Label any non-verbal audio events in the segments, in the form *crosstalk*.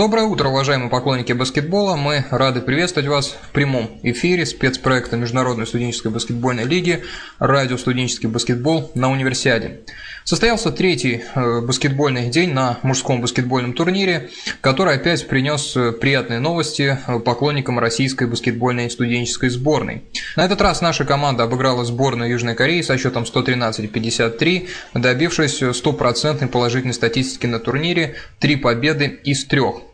Доброе утро, уважаемые поклонники баскетбола. Мы рады приветствовать вас в прямом эфире спецпроекта Международной студенческой баскетбольной лиги «Радио студенческий баскетбол» на универсиаде. Состоялся третий э, баскетбольный день на мужском баскетбольном турнире, который опять принес э, приятные новости э, поклонникам российской баскетбольной студенческой сборной. На этот раз наша команда обыграла сборную Южной Кореи со счетом 113-53, добившись стопроцентной положительной статистики на турнире, три победы из трех.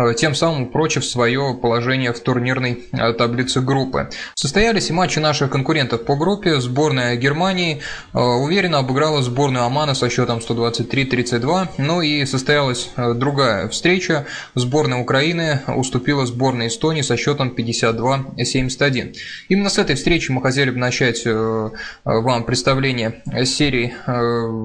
Э, тем самым упрочив свое положение в турнирной э, таблице группы. Состоялись и матчи наших конкурентов по группе. Сборная Германии э, уверенно обыграла сборную Омана со счетом 123-32. Ну и состоялась другая встреча. Сборная Украины уступила сборной Эстонии со счетом 52-71. Именно с этой встречи мы хотели бы начать вам представление серии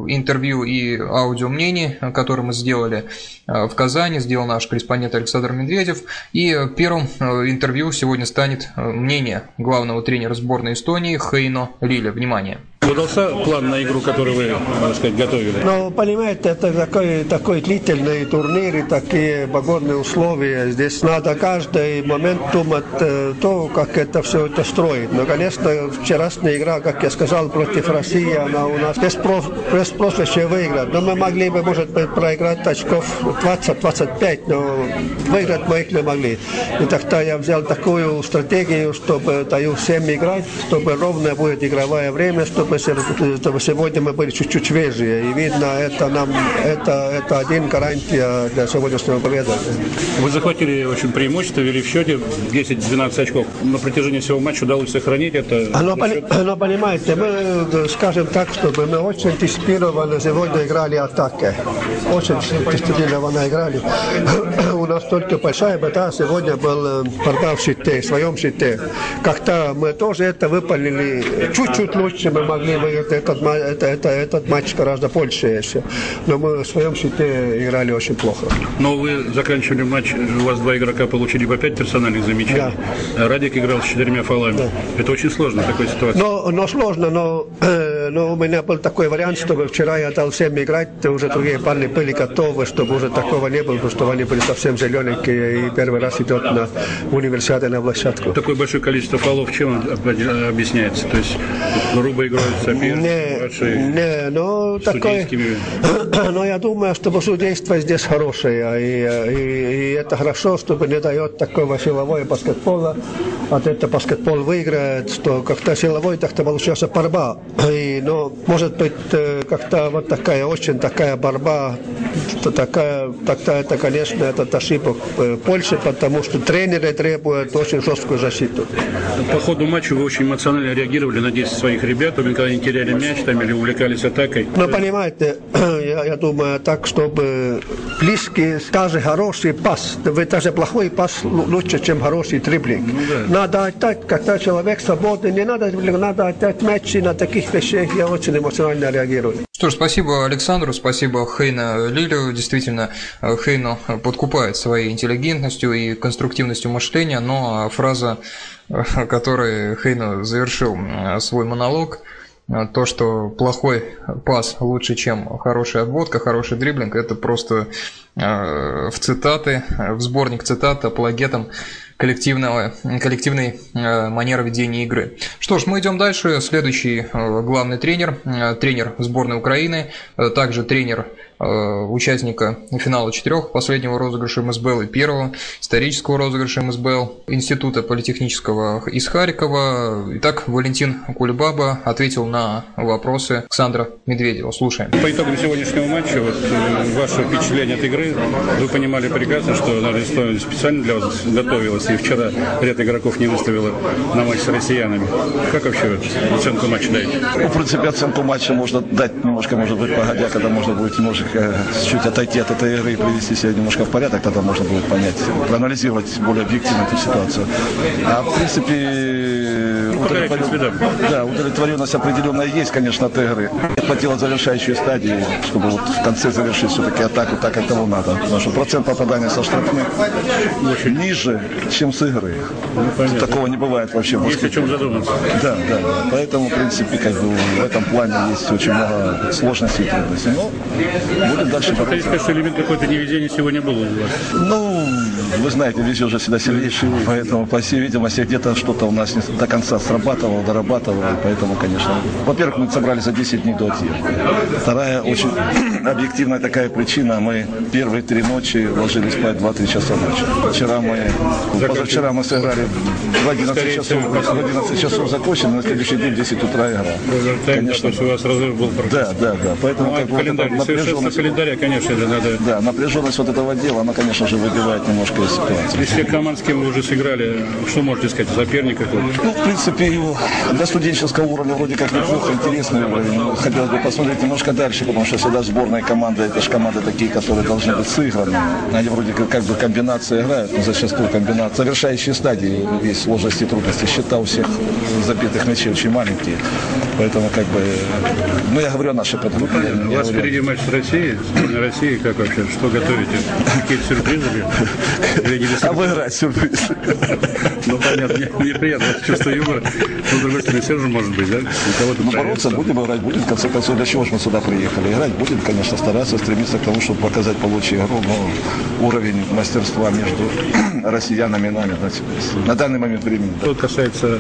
интервью и аудиомнений, которые мы сделали в Казани, сделал наш корреспондент Александр Медведев. И первым э, интервью сегодня станет э, мнение главного тренера сборной Эстонии Хейно Лиля. Внимание! Удался план на игру, который вы, можно сказать, готовили? Ну, понимаете, это такой, такой длительный турнир и такие погодные условия. Здесь надо каждый момент думать э, то, как это все это строить. Но, конечно, вчерашняя игра, как я сказал, против России, она у нас без, про, без прозвища выиграть. Но мы могли бы, может быть, проиграть очков 20-25, но выиграть мы их не могли. И тогда я взял такую стратегию, чтобы даю всем играть, чтобы ровно будет игровое время, чтобы чтобы сегодня мы были чуть-чуть свежие. И видно, это нам это, это один гарантия для сегодняшнего победы. Вы захватили очень преимущество, вели в счете 10-12 очков. На протяжении всего матча удалось сохранить это. Оно, пони, оно понимаете, мы скажем так, чтобы мы очень дисциплинированно сегодня играли атаки. Очень дисциплинированно играли. *coughs* У нас только большая бета сегодня был борьба в щите, в своем щите. Как-то мы тоже это выполнили чуть-чуть лучше мы могли бы этот, это, это, этот матч гораздо больше еще. Но мы в своем счете играли очень плохо. Но вы заканчивали матч, у вас два игрока получили по пять персональных замечаний. Да. Радик играл с четырьмя фолами. Да. Это очень сложно в такой ситуации. Но, но сложно, но, *clears throat* э, но у меня был такой вариант, чтобы вчера я дал всем играть, уже другие парни были готовы, чтобы уже такого не было, потому что они были совсем зелененькие и первый раз идет на универсиаде на площадку. Такое большое количество фолов чем объясняется? То есть грубо играют не, не, ну, такое, *clears throat* но я думаю, что судейство здесь хорошее, и, и, и это хорошо, чтобы не дает такого силового баскетбола, а это баскетбол выиграет, что как-то силовой так-то получается борьба, и, ну, может быть, э, как-то вот такая, очень такая борьба, то такая, тогда это, конечно, это ошибок э, Польши, потому что тренеры требуют очень жесткую защиту. По ходу матча вы очень эмоционально реагировали на действия своих ребят, когда они теряли мяч там или увлекались атакой? Ну, понимаете, *clears throat* я, я думаю так, чтобы близкий, даже хороший пас, даже плохой пас лучше, чем хороший дриблинг. Ну, да. Надо отдать, когда человек свободный, не надо надо отдать мяч, на таких вещах я очень эмоционально реагирую. Что ж, спасибо Александру, спасибо Хейна Лилю. Действительно, Хейну подкупает своей интеллигентностью и конструктивностью мышления, но фраза, которой Хейну завершил свой монолог – то, что плохой пас лучше, чем хорошая отводка, хороший дриблинг, это просто э, в цитаты, в сборник цитат апологетом коллективного, коллективной э, манеры ведения игры. Что ж, мы идем дальше. Следующий главный тренер, тренер сборной Украины, также тренер участника финала четырех последнего розыгрыша МСБЛ и первого исторического розыгрыша МСБЛ Института политехнического из Харькова. Итак, Валентин Кульбаба ответил на вопросы Александра Медведева. Слушаем. По итогам сегодняшнего матча, вот, э, ваше впечатление от игры, вы понимали прекрасно, что наверное, специально для вас готовилась, и вчера ряд игроков не выставила на матч с россиянами. Как вообще оценку матча даете? Ну, в принципе, оценку матча можно дать немножко, может быть, погодя, когда можно будет немножко немножко чуть отойти от этой игры и привести себя немножко в порядок, тогда можно будет понять, проанализировать более объективно эту ситуацию. А в принципе, удовлетворен, да, удовлетворенность определенная есть, конечно, от игры. Хватило завершающей стадии, чтобы вот в конце завершить все-таки атаку так, как того надо. Потому что процент попадания со штрафных очень ниже, чем с игры. Ну, Такого не бывает вообще. Есть о чем задуматься. Да, да, да. Поэтому, в принципе, как бы в этом плане есть очень много сложностей и трудностей. Но будем дальше бороться. Хотите сказать, что элемент какой-то невезения сегодня был у вас? Ну, вы знаете, везет же всегда сильнейший, поэтому, по всей видимости, где-то что-то у нас не до конца срабатывало, дорабатывало, поэтому, конечно, во-первых, мы собрали за 10 дней до отъезда. Вторая очень *clears throat* объективная такая причина, мы первые три ночи ложились спать 2-3 часа ночи. Вчера мы, позавчера мы сыграли в 11 часов, в 11 часов закончили, на следующий день в 10 утра игра. Конечно, у вас разрыв был Да, да, да. Поэтому ну, а как бы, календарь, напряженность... календаря, конечно, это надо... Да, напряженность вот этого дела, она, конечно же, выбивает немножко из ситуации. Если команд, с кем вы уже сыграли, что можете сказать о соперниках? Ну, в принципе, для студенческого уровня вроде как неплохо, интересно уровень. Но хотелось бы посмотреть немножко дальше, потому что всегда сборная команда, это же команды такие, которые должны быть сыграны. Они вроде как, как бы комбинации играют, но зачастую комбинация. Завершающие стадии есть сложности и трудности. Счета у всех забитых мячей очень маленькие. Поэтому как бы, ну я говорю о нашей подгруппе. У вас впереди матч с Россией, сборной России, как вообще, что готовите? Какие-то сюрпризы? А выиграть сюрприз. Ну понятно, мне приятно чувство юмора. С другой стороны, все же может быть, да? Ну бороться будем, играть будем, в конце концов, для чего же мы сюда приехали? Играть будем, конечно, стараться, стремиться к тому, чтобы показать получше игру, но уровень мастерства между *clears throat* россиянами и нами на, на данный момент времени. Да. Что касается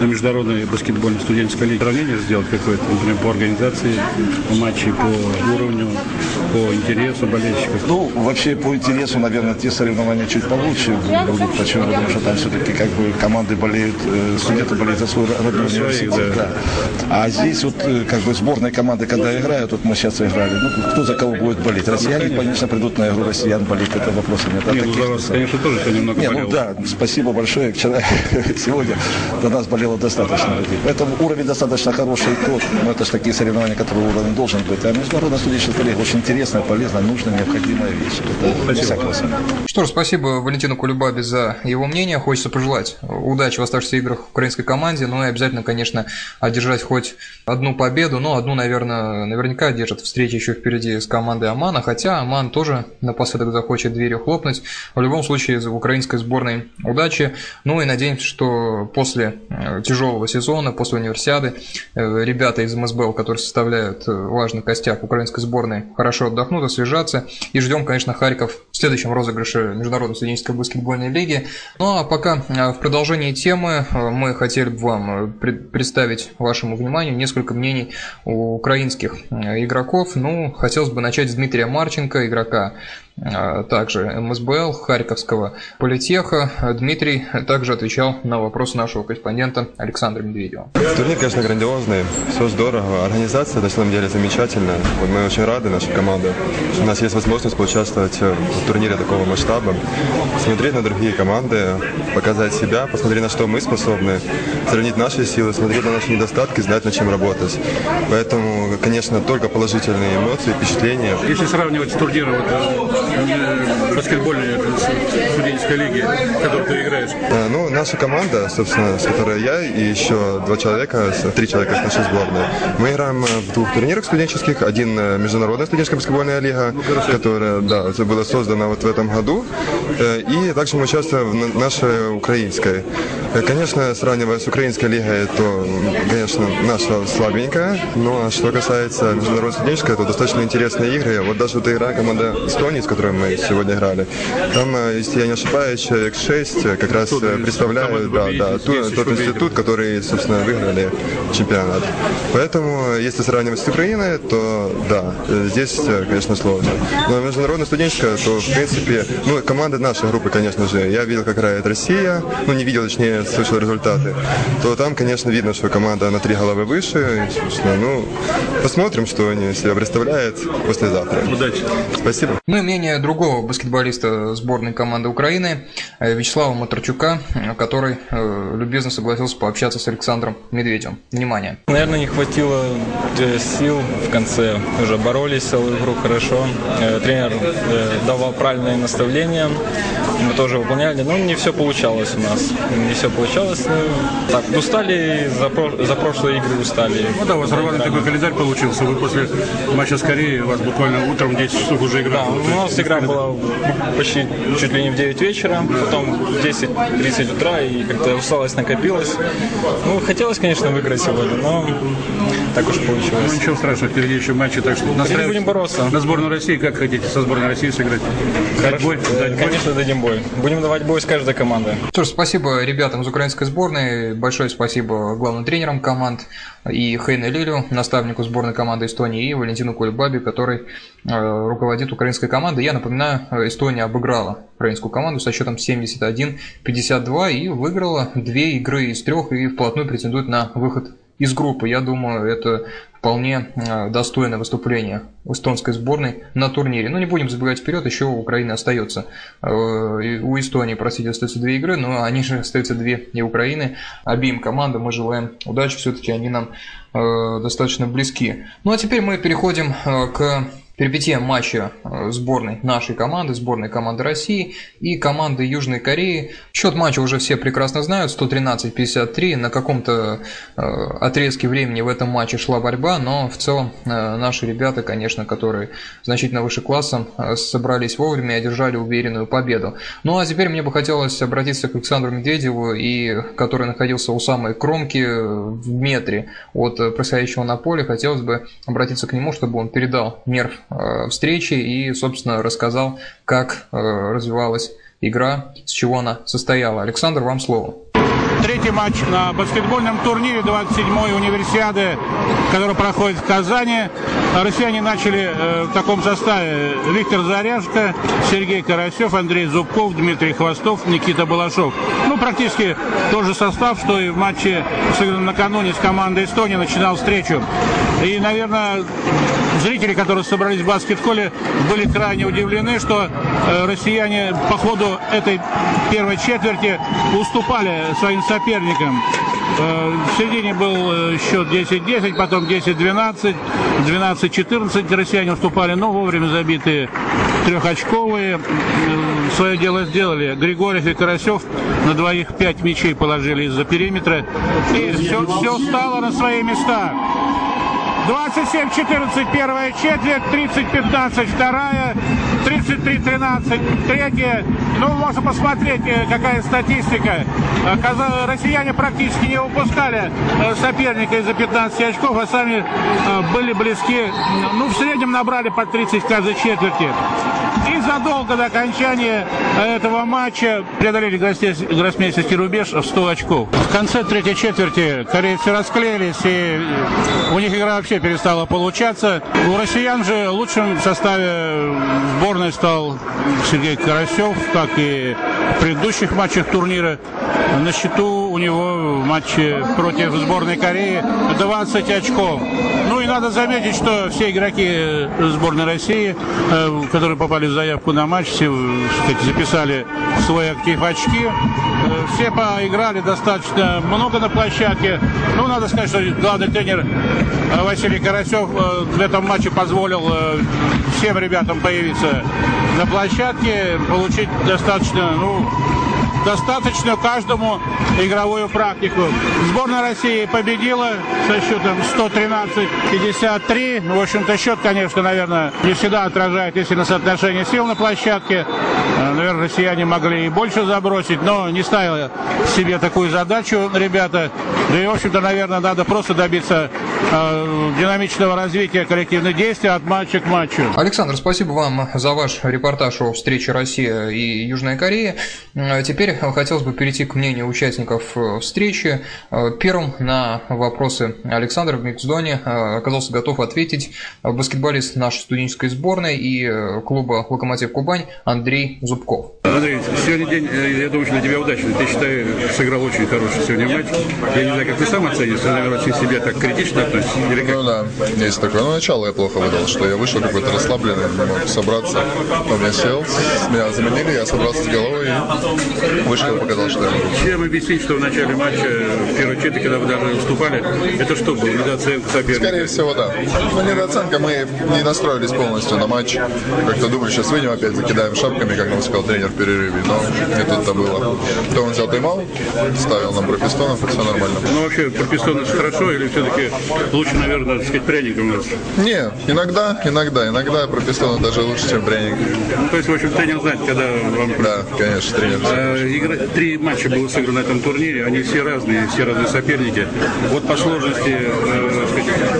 международной баскетбольной студенческой лиги, сравнение сделать какое-то, например, по организации матчей, по уровню, по интересу болельщиков? Ну, вообще по интересу, наверное, те соревнования чуть получше будут. Почему? Потому что там все-таки как бы команды болеют, э, студенты болеют за свой родной университет. Да. А здесь вот э, как бы сборные команды, когда играют, вот мы сейчас играли, ну, кто за кого будет болеть? Россияне, ну, конечно, придут на игру россиян болеть, это вопроса нет. А нет, ну, за вас, конечно, тоже сегодня много нет, ну да, спасибо большое. *laughs* Вчера, сегодня до нас болело достаточно людей. Поэтому уровень достаточно хороший тот, но это же такие соревнования, которые уровень должен быть. А международная студенческая лига очень интересная, полезная, нужная, необходимая вещь. Это спасибо. Что ж, спасибо Валентину Кулебабе за его мнение. Хочется пожелать удачи в оставшихся играх украинской команде, ну и обязательно, конечно, одержать хоть одну победу, но одну, наверное, наверняка одержат встречи еще впереди с командой Омана, хотя Оман тоже напоследок захочет дверью хлопнуть. В любом случае, в украинской сборной удачи. Ну и надеемся, что после э, тяжелого сезона, после универсиады, э, ребята из МСБЛ, которые составляют э, важный костяк украинской сборной, хорошо отдохнут, освежатся. И ждем, конечно, Харьков в следующем розыгрыше Международной студенческой баскетбольной лиги. Ну а пока в продолжении темы мы хотели бы вам представить вашему вниманию несколько мнений у украинских игроков. Ну, хотелось бы начать с Дмитрия Марченко, игрока также МСБЛ Харьковского политеха. Дмитрий также отвечал на вопрос нашего корреспондента Александра Медведева. Турнир, конечно, грандиозный, все здорово. Организация на самом деле замечательная. Вот мы очень рады, наша команда. У нас есть возможность поучаствовать в турнире такого масштаба, смотреть на другие команды, показать себя, посмотреть на что мы способны, сравнить наши силы, смотреть на наши недостатки, знать, над чем работать. Поэтому, конечно, только положительные эмоции, впечатления. Если сравнивать с турниром, вот, баскетбольной студенческой лиги, в которой ты играешь? А, ну, наша команда, собственно, с которой я и еще два человека, три человека с нашей сборной, мы играем в двух турнирах студенческих. Один э, международная студенческая баскетбольная лига, которая, да, была создана вот в этом году. Э, и также мы участвуем в нашей украинской. Э, конечно, сравнивая с украинской лигой, то, конечно, наша слабенькая. Но что касается международной студенческой, то достаточно интересные игры. Вот даже вот игра команда Эстонии, с которой мы сегодня играли. Там, э, если я не ошибаюсь, человек 6 э, как раз э, представляют да, да, тот, тот институт, который, собственно, выиграли чемпионат. Поэтому, если сравнивать с Украиной, то да, здесь, конечно, сложно. Но международная студенческая, то, в принципе, ну, команда нашей группы, конечно же, я видел, как играет Россия, ну, не видел, точнее, слышал результаты, то там, конечно, видно, что команда на три головы выше, и, собственно, ну, посмотрим, что они себя представляют послезавтра. Удачи. Спасибо. Ну мнение другого баскетболиста сборной команды Украины Вячеслава Матарчука, который любезно согласился пообщаться с Александром Медведевым. Внимание. Наверное, не хватило сил в конце. Уже боролись целую игру хорошо. Тренер давал правильные наставления. Мы тоже выполняли, но не все получалось у нас. Не все получалось. Ну, так, устали за, за прошлые игры устали. Ну да, у вас рваный такой календарь получился. Вы после матча с Кореей, у вас буквально утром 10 часов уже игра. Да, у нас игра была почти чуть ли не в 9 вечера, потом в 10-30 утра, и как-то усталость накопилась. Ну, хотелось, конечно, выиграть сегодня, но так уж получилось. Ну, ничего страшного, впереди еще матчи, так что настраивайтесь будем бороться. на сборную России. Как хотите со сборной России сыграть? Дать бой? Дать конечно, бой? дадим бой. Будем давать бой с каждой командой. Что ж, спасибо ребятам из украинской сборной. Большое спасибо главным тренерам команд и Хейна Лилю, наставнику сборной команды Эстонии, и Валентину Кульбаби, который э, руководит украинской командой. Я напоминаю, Эстония обыграла украинскую команду со счетом 71-52 и выиграла две игры из трех и вплотную претендует на выход из группы. Я думаю, это вполне э, достойное выступление эстонской сборной на турнире. Но не будем забегать вперед, еще у Украины остается, э, у Эстонии, простите, остаются две игры, но они же остаются две и Украины. Обеим командам мы желаем удачи, все-таки они нам э, достаточно близки. Ну а теперь мы переходим к перипетиям матча э, сборной нашей команды, сборной команды России и команды Южной Кореи. Счет матча уже все прекрасно знают, 113-53. На каком-то э, отрезке времени в этом матче шла борьба, но в целом э, наши ребята, конечно, которые значительно выше классом, собрались вовремя и одержали уверенную победу. Ну а теперь мне бы хотелось обратиться к Александру Медведеву, и, который находился у самой кромки в метре от происходящего на поле. Хотелось бы обратиться к нему, чтобы он передал нерв встречи и, собственно, рассказал, как э, развивалась игра, с чего она состояла. Александр, вам слово. Третий матч на баскетбольном турнире 27-й универсиады, который проходит в Казани. Россияне начали э, в таком составе. Виктор Заряжко, Сергей Карасев, Андрей Зубков, Дмитрий Хвостов, Никита Балашов. Ну, практически тот же состав, что и в матче, накануне с командой Эстонии, начинал встречу. И, наверное, зрители, которые собрались в баскет-холле, были крайне удивлены, что э, россияне по ходу этой первой четверти уступали своим соперникам. Э, в середине был э, счет 10-10, потом 10-12, 12-14. Россияне уступали, но вовремя забитые трехочковые. Свое дело сделали. Григорьев и Карасев на двоих пять мячей положили из-за периметра. И все, все стало на свои места. 27-14 первая четверть, 30-15 вторая, 33-13 третья. Ну, можно посмотреть, э, какая статистика. Россияне практически не упускали э, соперника из-за 15 очков, а сами э, были близки. Ну, в среднем набрали по 30 каждой четверти. И задолго до окончания этого матча преодолели гроссмейстерский рубеж в 100 очков. В конце третьей четверти корейцы расклеились, и у них игра вообще перестала получаться. У россиян же лучшим в составе сборной стал Сергей Карасев, как и в предыдущих матчах турнира. На счету у него в матче против сборной Кореи 20 очков. Ну и надо заметить, что все игроки сборной России, э, которые попали в заявку на матч, все сказать, записали в свой актив очки. Э, все поиграли достаточно много на площадке. Ну, надо сказать, что главный тренер э, Василий Карасев в этом матче позволил всем ребятам появиться на площадке, получить достаточно, ну, достаточно каждому игровую практику. Сборная России победила со счетом 113-53. В общем-то, счет, конечно, наверное, не всегда отражает истинное соотношение сил на площадке. Э, наверное, россияне могли и больше забросить, но не ставила себе такую задачу ребята. Да и, в общем-то, наверное, надо просто добиться э, динамичного развития коллективных действий от матча к матчу. Александр, спасибо вам за ваш репортаж о встрече России и Южной Кореи. Э, теперь хотелось бы перейти к мнению участников э, встречи. Э, первым на вопросы Александра в Миксдоне оказался готов ответить баскетболист нашей студенческой сборной и клуба «Локомотив Кубань» Андрей Зубков. Андрей, сегодня день, я думаю, что для тебя удачный. Ты, считаю, сыграл очень хороший сегодня матч. Я не знаю, знаю, как вы сам оценишь, вы, наверное, очень себе так критично? Или как? Ну да, есть такое. Ну, начало я плохо выдал, что я вышел какой-то расслабленный, не мог собраться. Он я сел, меня заменили, я собрался с головой и вышел и показал, что я могу. Чем объяснить, что в начале матча, в первой четверти, когда вы даже уступали, это что было? Недооценка соперника? Скорее всего, да. Ну, недооценка, мы не настроились полностью на матч. Как-то думали, сейчас выйдем опять, закидаем шапками, как нам сказал тренер в перерыве. Но не тут-то было. То он взял тайм-аут, ставил нам пропистонов, и все нормально. Ну, вообще, прописон это хорошо или все-таки лучше, наверное, так сказать, пряником нас? Не, иногда, иногда, иногда пропистоны даже лучше, чем пряник. Ну, то есть, в общем, тренер знает, когда вам... Да, конечно, тренер. А, игра- Три матча было сыграно на этом турнире, они все разные, все разные соперники. Вот по сложности э,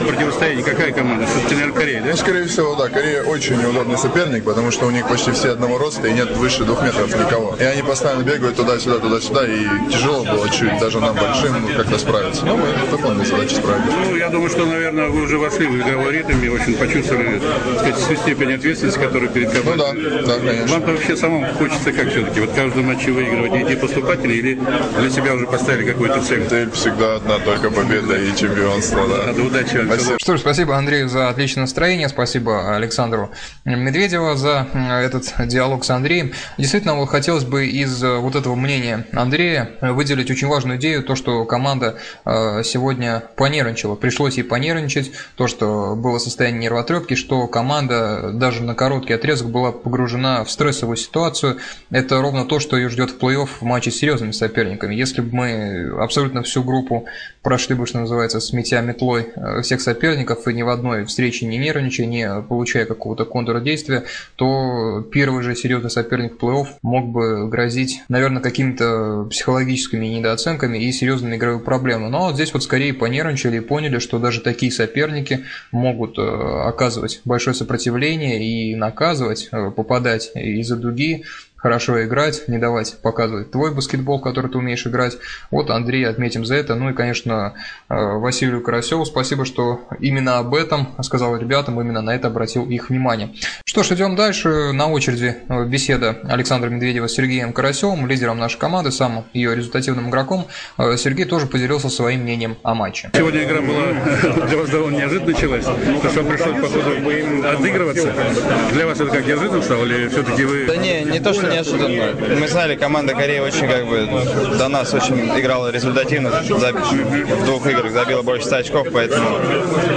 противостояния, какая команда? Все-таки, наверное, Корея, да? Ну, скорее всего, да, Корея очень неудобный соперник, потому что у них почти все одного роста и нет выше двух метров никого. И они постоянно бегают туда-сюда, туда-сюда, и тяжело было чуть даже нам большим как-то справиться. Но мы выполнили задачу справились. Ну, я думаю, что, наверное, вы уже вошли в игровой ритм и очень почувствовали, так сказать, всю степень ответственности, которая перед Ну командой. да, да, конечно. Вам-то вообще самому хочется как все-таки? Вот каждый матч выигрывать идти поступательно или для себя уже поставили какую-то цель? Цель всегда одна, только победа и чемпионство, да. Надо удачи вам. Спасибо. Что ж, спасибо Андрею за отличное настроение, спасибо Александру Медведеву за этот диалог с Андреем. Действительно, вот хотелось бы из э, вот этого мнения Андрея выделить очень важную идею, то, что команда э, сегодня понервничала. Пришлось ей понервничать, то, что было состояние нервотрепки, что команда даже на короткий отрезок была погружена в стрессовую ситуацию. Это ровно то, что ее ждет в плей-офф в матче с серьезными соперниками. Если бы мы абсолютно всю группу прошли бы, что называется, сметя метлой э, всех соперников и ни в одной встрече не нервничая, не получая какого-то контура действия, то первый же серьезный соперник плей-офф мог бы грозить, наверное, какими-то психологическими недооценками и серьезными игровыми проблемами. Но здесь вот скорее понервничали и поняли, что даже такие соперники могут э, оказывать большое сопротивление и наказывать, э, попадать из-за дуги, хорошо играть, не давать показывать твой баскетбол, который ты умеешь играть. Вот Андрей отметим за это. Ну и, конечно, э, Василию Карасеву спасибо, что именно об этом сказал ребятам, именно на это обратил их внимание. Что ж, идем дальше. На очереди э, беседа Александра Медведева с Сергеем Карасевым, лидером нашей команды, самым ее результативным игроком. Э, Сергей тоже поделился своим мнением о матче. Сегодня игра была *laughs* для вас довольно неожиданно началась, потому что пришлось, походу, отыгрываться. Для вас это как неожиданно стало, или все-таки вы... Да не, не то, что неожиданно. Мы знали, команда Кореи очень как бы до нас очень играла результативно. В двух играх забила больше 100 очков, поэтому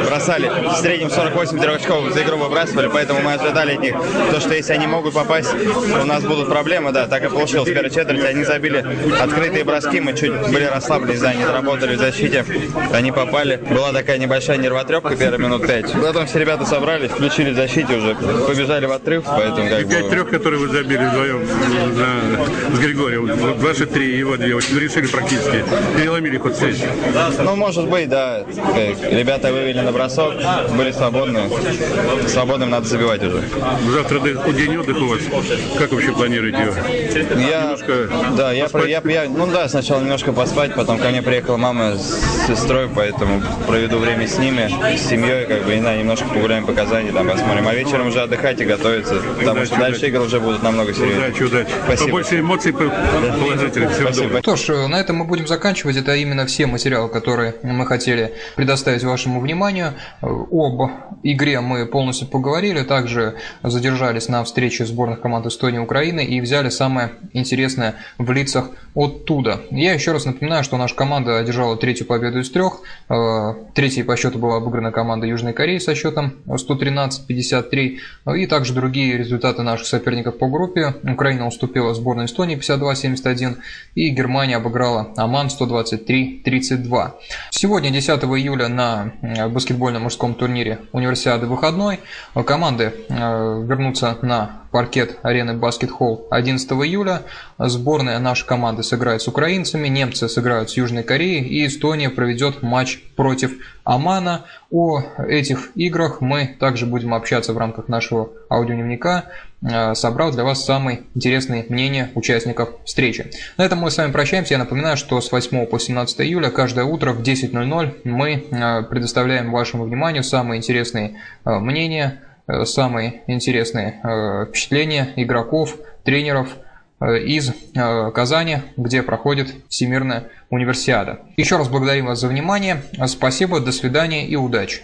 бросали. В среднем 48 очков за игру выбрасывали, поэтому мы ожидали от них то, что если они могут попасть, у нас будут проблемы, да, так и получилось в первой четверти. Они забили открытые броски, мы чуть были расслаблены, да, не доработали в защите. Они попали. Была такая небольшая нервотрепка первые минут 5. Потом все ребята собрались, включили в защите уже, побежали в отрыв, поэтому как бы... Пять трех, которые вы забили вдвоем на- с Григорием, вот ваши три его две, очень решили практически, переломили ход встречи. Ну, может быть, да. Ребята вывели на бросок, были свободны. Свободным надо забивать уже. Завтра день отдыха у вас. Как вообще планируете его? Я, Немножко да, я, я, я- ну да, сначала немножко поспать, потом ко мне приехала мама с сестрой, поэтому проведу время с ними, с семьей, как бы, не знаю, немножко погуляем по Казани, там посмотрим. А вечером уже отдыхать и готовиться, потому что дальше игры уже будут намного серьезнее. Удачи, удачи. Спасибо. Побольше эмоций по- положительных. Всего Спасибо. Что ж, на этом мы будем заканчивать. Это именно все материалы, которые мы хотели предоставить вашему вниманию. Об игре мы полностью поговорили, также задержались на встрече сборных команд Эстонии и Украины и взяли самое интересное в лицах оттуда. Я еще раз напоминаю, что наша команда одержала третью победу из трех. Э, Третьей по счету была обыграна команда Южной Кореи со счетом 113-53. И также другие результаты наших соперников по группе. Украина уступила сборной Эстонии 52-71 и Германия обыграла Оман 123-32. Сегодня, 10 июля, на э, баскетбольном мужском турнире Универсиады выходной команды э, вернутся на паркет арены Баскет Холл 11 июля. Сборная нашей команды сыграет с украинцами, немцы сыграют с Южной Кореей и Эстония проведет матч против Омана. О этих играх мы также будем общаться в рамках нашего аудиодневника, э, собрал для вас самые интересные мнения участников встречи. На этом мы с вами прощаемся. Я напоминаю, что с 8 по 17 июля каждое утро в 10.00 мы э, предоставляем вашему вниманию самые интересные э, мнения, самые интересные э, впечатления игроков, тренеров, э, из э, Казани, где проходит Всемирная универсиада. Еще раз благодарим вас за внимание. Спасибо, до свидания и удачи.